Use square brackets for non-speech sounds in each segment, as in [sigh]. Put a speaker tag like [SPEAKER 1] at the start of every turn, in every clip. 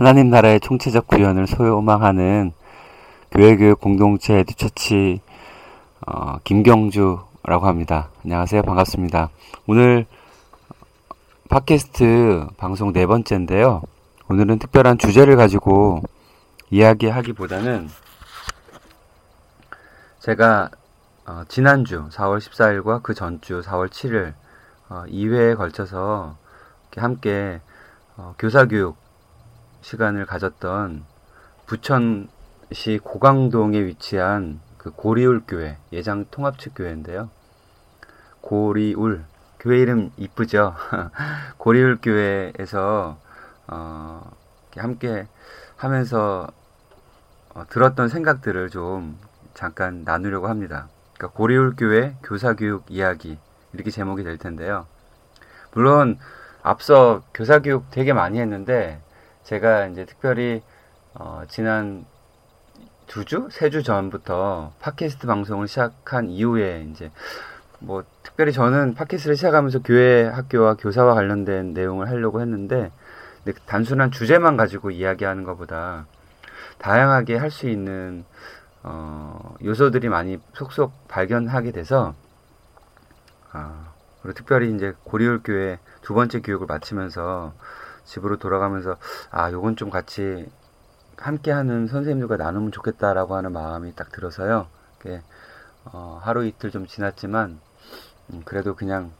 [SPEAKER 1] 하나님 나라의 총체적 구현을 소망하는 교회교육 공동체 에듀처치 어, 김경주라고 합니다. 안녕하세요. 반갑습니다. 오늘 팟캐스트 방송 네 번째인데요. 오늘은 특별한 주제를 가지고 이야기하기보다는 제가 어, 지난주 4월 14일과 그 전주 4월 7일 어, 2회에 걸쳐서 함께 어, 교사교육 시간을 가졌던 부천시 고강동에 위치한 그 고리울 교회 예장 통합측 교회인데요. 고리울 교회 이름 이쁘죠? [laughs] 고리울 교회에서 어, 함께 하면서 어, 들었던 생각들을 좀 잠깐 나누려고 합니다. 그러니까 고리울 교회 교사 교육 이야기 이렇게 제목이 될 텐데요. 물론 앞서 교사 교육 되게 많이 했는데 제가 이제 특별히 어, 지난 두 주, 세 주 전부터 팟캐스트 방송을 시작한 이후에 이제 뭐 특별히 저는 팟캐스트를 시작하면서 교회 학교와 교사와 관련된 내용을 하려고 했는데 단순한 주제만 가지고 이야기하는 것보다 다양하게 할 수 있는 어, 요소들이 많이 속속 발견하게 돼서 아, 그리고 특별히 이제 고리울 교회 두 번째 교육을 마치면서 집으로 돌아가면서 아 요건 좀 같이 함께하는 선생님들과 나누면 좋겠다라고 하는 마음이 딱 들어서요. 어, 하루 이틀 좀 지났지만 음, 그래도 그냥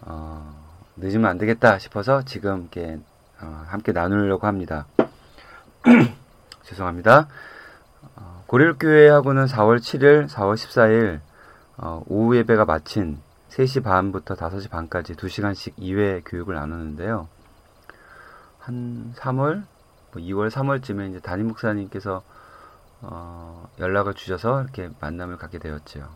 [SPEAKER 1] 어, 늦으면 안 되겠다 싶어서 지금 이렇게 어, 함께 나누려고 합니다. [clears throat] 죄송합니다. 어, 고릴교회하고는 4월 7일, 4월 14일 어, 오후 예배가 마친 3시 반부터 5시 반까지 2시간씩 2회 교육을 나누는데요. 한 3월, 뭐 2월, 3월쯤에 이제 담임 목사님께서 어, 연락을 주셔서 이렇게 만남을 갖게 되었죠.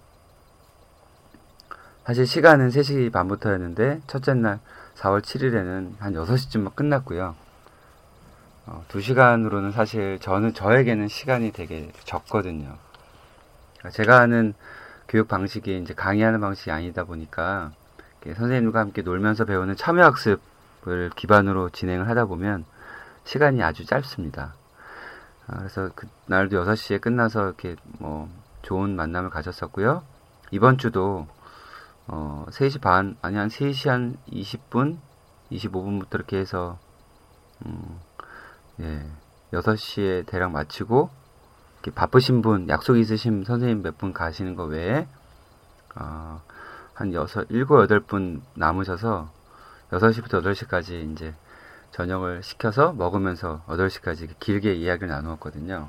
[SPEAKER 1] 사실 시간은 3시 반부터였는데 첫째 날 4월 7일에는 한 6시쯤 끝났고요. 어, 2시간으로는 사실 저는 저에게는 시간이 되게 적거든요. 제가 하는 교육 방식이 이제 강의하는 방식이 아니다 보니까 선생님과 함께 놀면서 배우는 참여학습 을 기반으로 진행을 하다 보면 시간이 아주 짧습니다. 아, 그래서 그날도 6시에 끝나서 이렇게 뭐 좋은 만남을 가졌었고요. 이번 주도 어 3시 반, 아니 한 3시 한 20분, 25분부터 이렇게 해서 음, 예, 6시에 대략 마치고 바쁘신 분, 약속 있으신 선생님 몇 분 가시는 거 외에 어, 한 여섯, 일곱, 여덟 분 남으셔서 6시부터 8시까지 이제 저녁을 시켜서 먹으면서 8시까지 길게 이야기를 나누었거든요.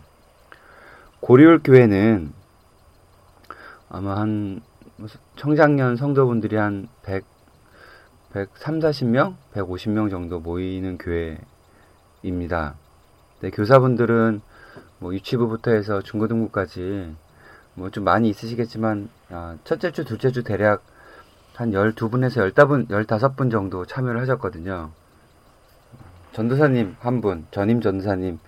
[SPEAKER 1] 고리울 교회는 아마 한 청장년 성도분들이 한 100, 130, 40명, 150명 정도 모이는 교회입니다. 네, 교사분들은 뭐 유치부부터 해서 중고등부까지 뭐 좀 많이 있으시겠지만 아, 첫째 주, 둘째 주 대략 한 12분에서 15분, 15분 정도 참여를 하셨거든요. 전도사님 한 분, 전임 전도사님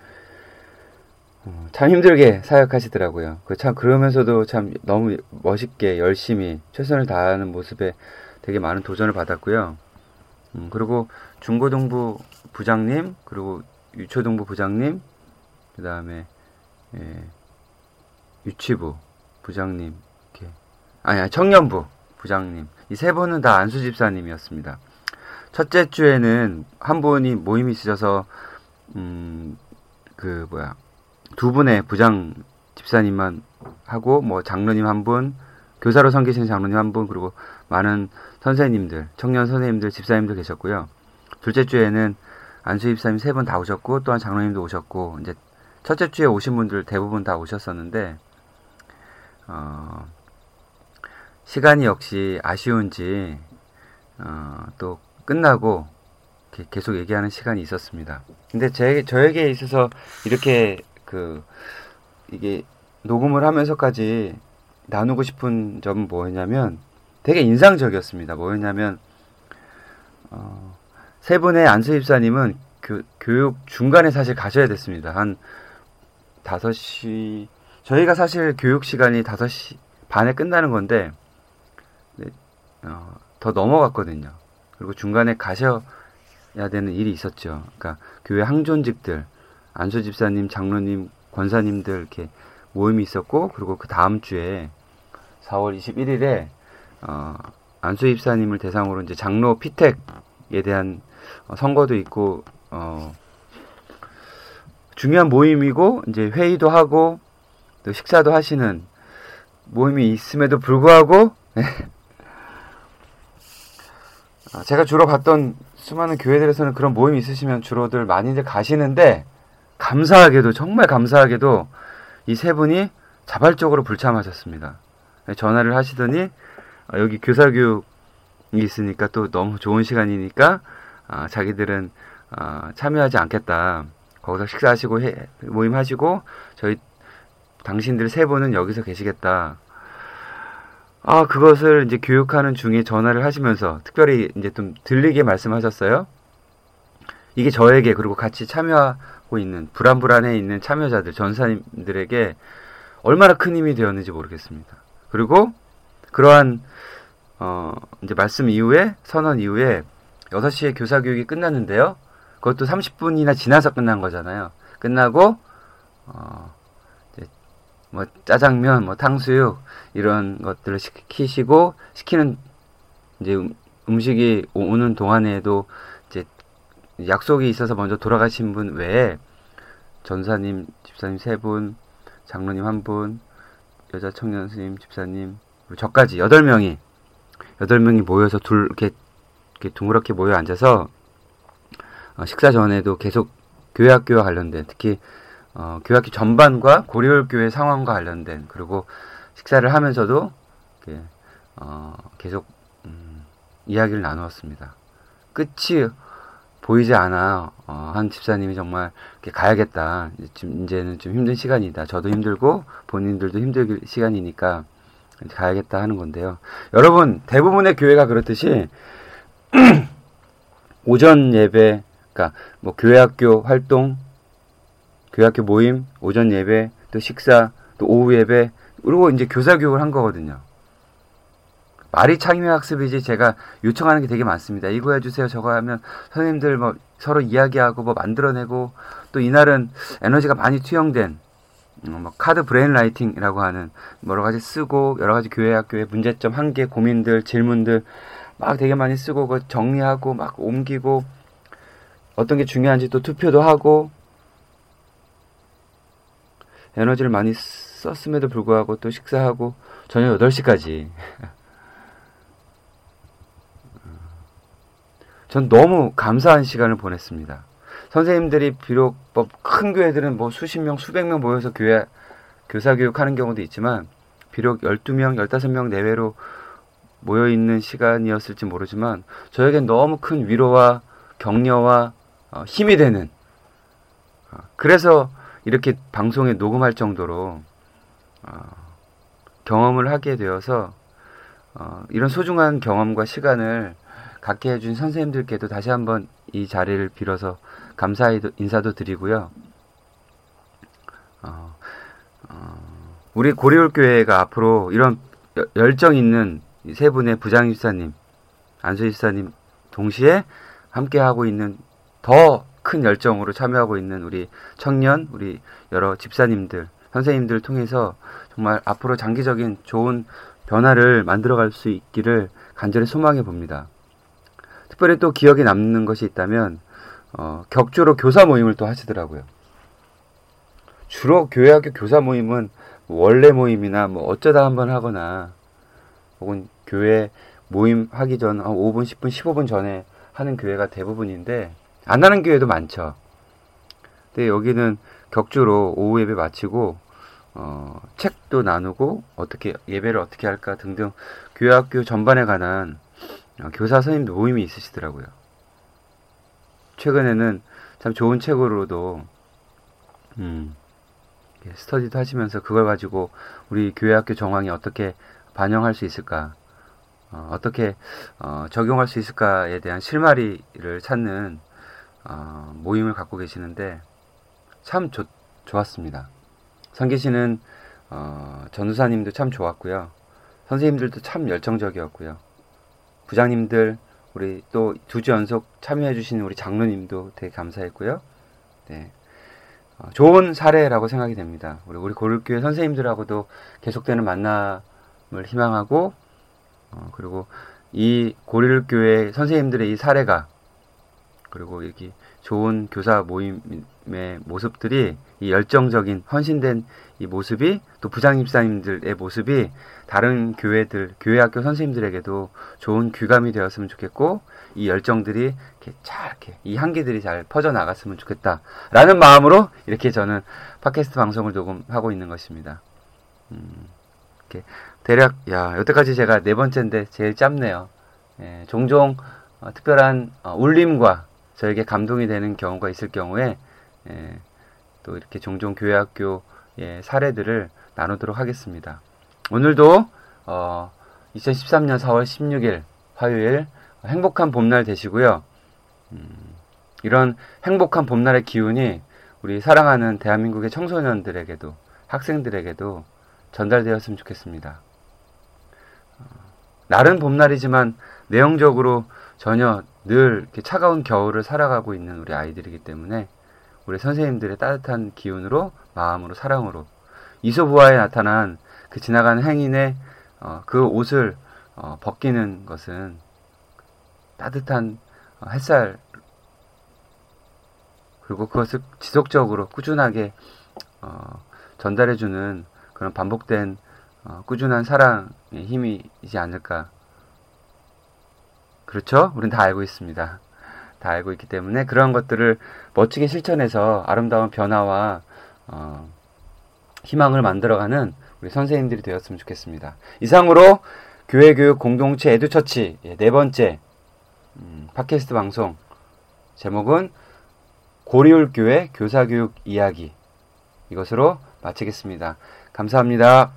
[SPEAKER 1] 어, 참 힘들게 사역하시더라고요. 그 참 그러면서도 참 너무 멋있게 열심히 최선을 다하는 모습에 되게 많은 도전을 받았고요. 음, 그리고 중고등부 부장님, 그리고 유초등부 부장님, 그 다음에 예, 유치부 부장님, 이렇게 아니 청년부 부장님 이 세 분은 다 안수 집사님이었습니다. 첫째 주에는 한 분이 모임이 있으셔서 음 그 뭐야 두 분의 부장 집사님만 하고 뭐 장로님 한 분, 교사로 섬기시는 장로님 한 분, 그리고 많은 선생님들, 청년 선생님들, 집사님들 계셨고요. 둘째 주에는 안수 집사님 세 분 다 오셨고, 또한 장로님도 오셨고, 이제 첫째 주에 오신 분들 대부분 다 오셨었는데, 어, 시간이 역시 아쉬운지, 어, 또 끝나고 계속 얘기하는 시간이 있었습니다. 근데 제, 저에게 있어서 이렇게 그, 이게 녹음을 하면서까지 나누고 싶은 점은 뭐였냐면 되게 인상적이었습니다. 뭐였냐면, 어, 세 분의 안수 입사님은 교, 교육 중간에 사실 가셔야 됐습니다. 한 5시, 저희가 사실 교육 시간이 5시 반에 끝나는 건데, 네, 어, 더 넘어갔거든요. 그리고 중간에 가셔야 되는 일이 있었죠. 그러니까 교회 항존직들, 안수 집사님, 장로님, 권사님들 이렇게 모임이 있었고, 그리고 그 다음 주에 4월 21일에 어, 안수 입사님을 대상으로 이제 장로 피택에 대한 어, 선거도 있고 어, 중요한 모임이고 이제 회의도 하고 또 식사도 하시는 모임이 있음에도 불구하고 아, 제가 주로 갔던 수많은 교회들에서는 그런 모임이 있으시면 주로들 많이들 가시는데 감사하게도 정말 감사하게도 이 세 분이 자발적으로 불참하셨습니다. 전화를 하시더니 어, 여기 교사교육이 있으니까 또 너무 좋은 시간이니까 아, 자기들은 아, 참여하지 않겠다. 거기서 식사하시고 해, 모임하시고 저희 당신들 세 분은 여기서 계시겠다. 아, 그것을 이제 교육하는 중에 전화를 하시면서 특별히 이제 좀 들리게 말씀하셨어요. 이게 저에게 그리고 같이 참여하고 있는 불안불안해 있는 참여자들 전사님들에게 얼마나 큰 힘이 되었는지 모르겠습니다. 그리고 그러한 어 이제 말씀 이후에 선언 이후에 6시에 교사 교육이 끝났는데요. 그것도 30분이나 지나서 끝난 거잖아요. 끝나고 어 뭐 짜장면, 뭐 탕수육 이런 것들을 시키시고 시키는 이제 음, 음식이 오는 동안에도 이제 약속이 있어서 먼저 돌아가신 분 외에 전사님, 집사님 세 분, 장로님 한 분, 여자 청년 스님, 집사님, 저까지 여덟 명이 여덟 명이 모여서 둘 이렇게, 이렇게 둥그렇게 모여 앉아서 어, 식사 전에도 계속 교회 학교와 관련된 특히 어, 교회학교 전반과 고려울 교회 상황과 관련된 그리고 식사를 하면서도 이렇게, 어, 계속 음, 이야기를 나누었습니다. 끝이 보이지 않아 어, 한 집사님이 정말 이렇게 가야겠다. 지금 이제 는 좀 힘든 시간이다. 저도 힘들고 본인들도 힘들 시간이니까 가야겠다 하는 건데요. 여러분 대부분의 교회가 그렇듯이 [clears throat] 오전 예배, 그러니까 뭐 교회 학교 활동, 교회학교 모임, 오전 예배, 또 식사, 또 오후 예배, 그리고 이제 교사 교육을 한 거거든요. 말이 창의학습이지 제가 요청하는 게 되게 많습니다. 이거 해주세요, 저거 하면 선생님들 뭐 서로 이야기하고 뭐 만들어내고 또 이날은 에너지가 많이 투영된 어, 뭐 카드 brain writing이라고 하는 여러 가지 쓰고 여러 가지 교회 학교의 문제점 한계 고민들 질문들 막 되게 많이 쓰고 그 정리하고 막 옮기고 어떤 게 중요한지 또 투표도 하고 에너지를 많이 썼음에도 불구하고 또 식사하고 저녁 8시까지 [laughs] 전 너무 감사한 시간을 보냈습니다. 선생님들이 비록 뭐큰 교회들은 뭐 수십 명, 수백 명 모여서 교회 교사 교육하는 경우도 있지만 비록 12명, 15명 내외로 모여 있는 시간이었을지 모르지만 저에겐 너무 큰 위로와 격려와 어, 힘이 되는 어, 그래서 이렇게 방송에 녹음할 정도로 어, 경험을 하게 되어서 어, 이런 소중한 경험과 시간을 갖게 해준 선생님들께도 다시 한번 이 자리를 빌어서 감사의 인사도 드리고요. 어, 어, 우리 고려울교회가 앞으로 이런 열정 있는 세 분의 부장 집사님, 안수 집사님 동시에 함께 하고 있는 더 큰 열정으로 참여하고 있는 우리 청년, 우리 여러 집사님들, 선생님들 통해서 정말 앞으로 장기적인 좋은 변화를 만들어갈 수 있기를 간절히 소망해 봅니다. 특별히 또 기억에 남는 것이 있다면 어, 격주로 교사 모임을 또 하시더라고요. 주로 교회학교 교사 모임은 원래 모임이나 뭐 어쩌다 한번 하거나 혹은 교회 모임 하기 전 5분, 10분, 15분 전에 하는 교회가 대부분인데 안 하는 교회도 많죠. 근데 여기는 격주로 오후 예배 마치고 어, 책도 나누고 어떻게 예배를 어떻게 할까 등등 교회학교 전반에 관한 어, 교사 선생님 모임이 있으시더라고요. 최근에는 참 좋은 책으로도 음, 스터디도 하시면서 그걸 가지고 우리 교회학교 정황이 어떻게 반영할 수 있을까, 어, 떻게 어, 적용할 수 있을까에 대한 실마리를 찾는 어, 모임을 갖고 계시는데 참 좋, 좋았습니다. 선계시는 어, 전우사님도 참 좋았고요. 선생님들도 참 열정적이었고요. 부장님들 우리 또 두 주 연속 참여해 주신 우리 장로님도 되게 감사했고요. 네. 어, 좋은 사례라고 생각이 됩니다. 우리 우리 고릴교회 선생님들하고도 계속되는 만남을 희망하고 어, 그리고 이 고릴교회 선생님들의 이 사례가 그리고 여기 좋은 교사 모임의 모습들이 이 열정적인 헌신된 이 모습이 또 부장님 사님들의 모습이 다른 교회들 교회 학교 선생님들에게도 좋은 귀감이 되었으면 좋겠고 이 열정들이 이렇게 잘 이렇게 이 향기들이 잘 퍼져 나갔으면 좋겠다라는 마음으로 이렇게 저는 팟캐스트 방송을 녹음하고 있는 것입니다. 음, 이렇게 대략 야 여태까지 제가 네 번째인데 제일 짧네요. 예, 종종 어, 특별한 어, 울림과 저에게 감동이 되는 경우가 있을 경우에 예, 또 이렇게 종종 교회 학교 예, 사례들을 나누도록 하겠습니다. 오늘도 어, 2013년 4월 16일 화요일 행복한 봄날 되시고요. 음, 이런 행복한 봄날의 기운이 우리 사랑하는 대한민국의 청소년들에게도 학생들에게도 전달되었으면 좋겠습니다. 어, 날은 봄날이지만 내용적으로 전혀 늘 차가운 겨울을 살아가고 있는 우리 아이들이기 때문에 우리 선생님들의 따뜻한 기운으로 마음으로 사랑으로 이소부화에 나타난 그 지나가는 행인의 어, 그 옷을 어, 벗기는 것은 따뜻한 어, 햇살 그리고 그것을 지속적으로 꾸준하게 어, 전달해주는 그런 반복된 어, 꾸준한 사랑의 힘이지 않을까 그렇죠? 우린 다 알고 있습니다. 다 알고 있기 때문에 그런 것들을 멋지게 실천해서 아름다운 변화와 어, 희망을 만들어가는 우리 선생님들이 되었으면 좋겠습니다. 이상으로 교회 교육 공동체 에듀처치 예, 네 번째 음, 팟캐스트 방송 제목은 고리울 교회 교사 교육 이야기 이것으로 마치겠습니다. 감사합니다.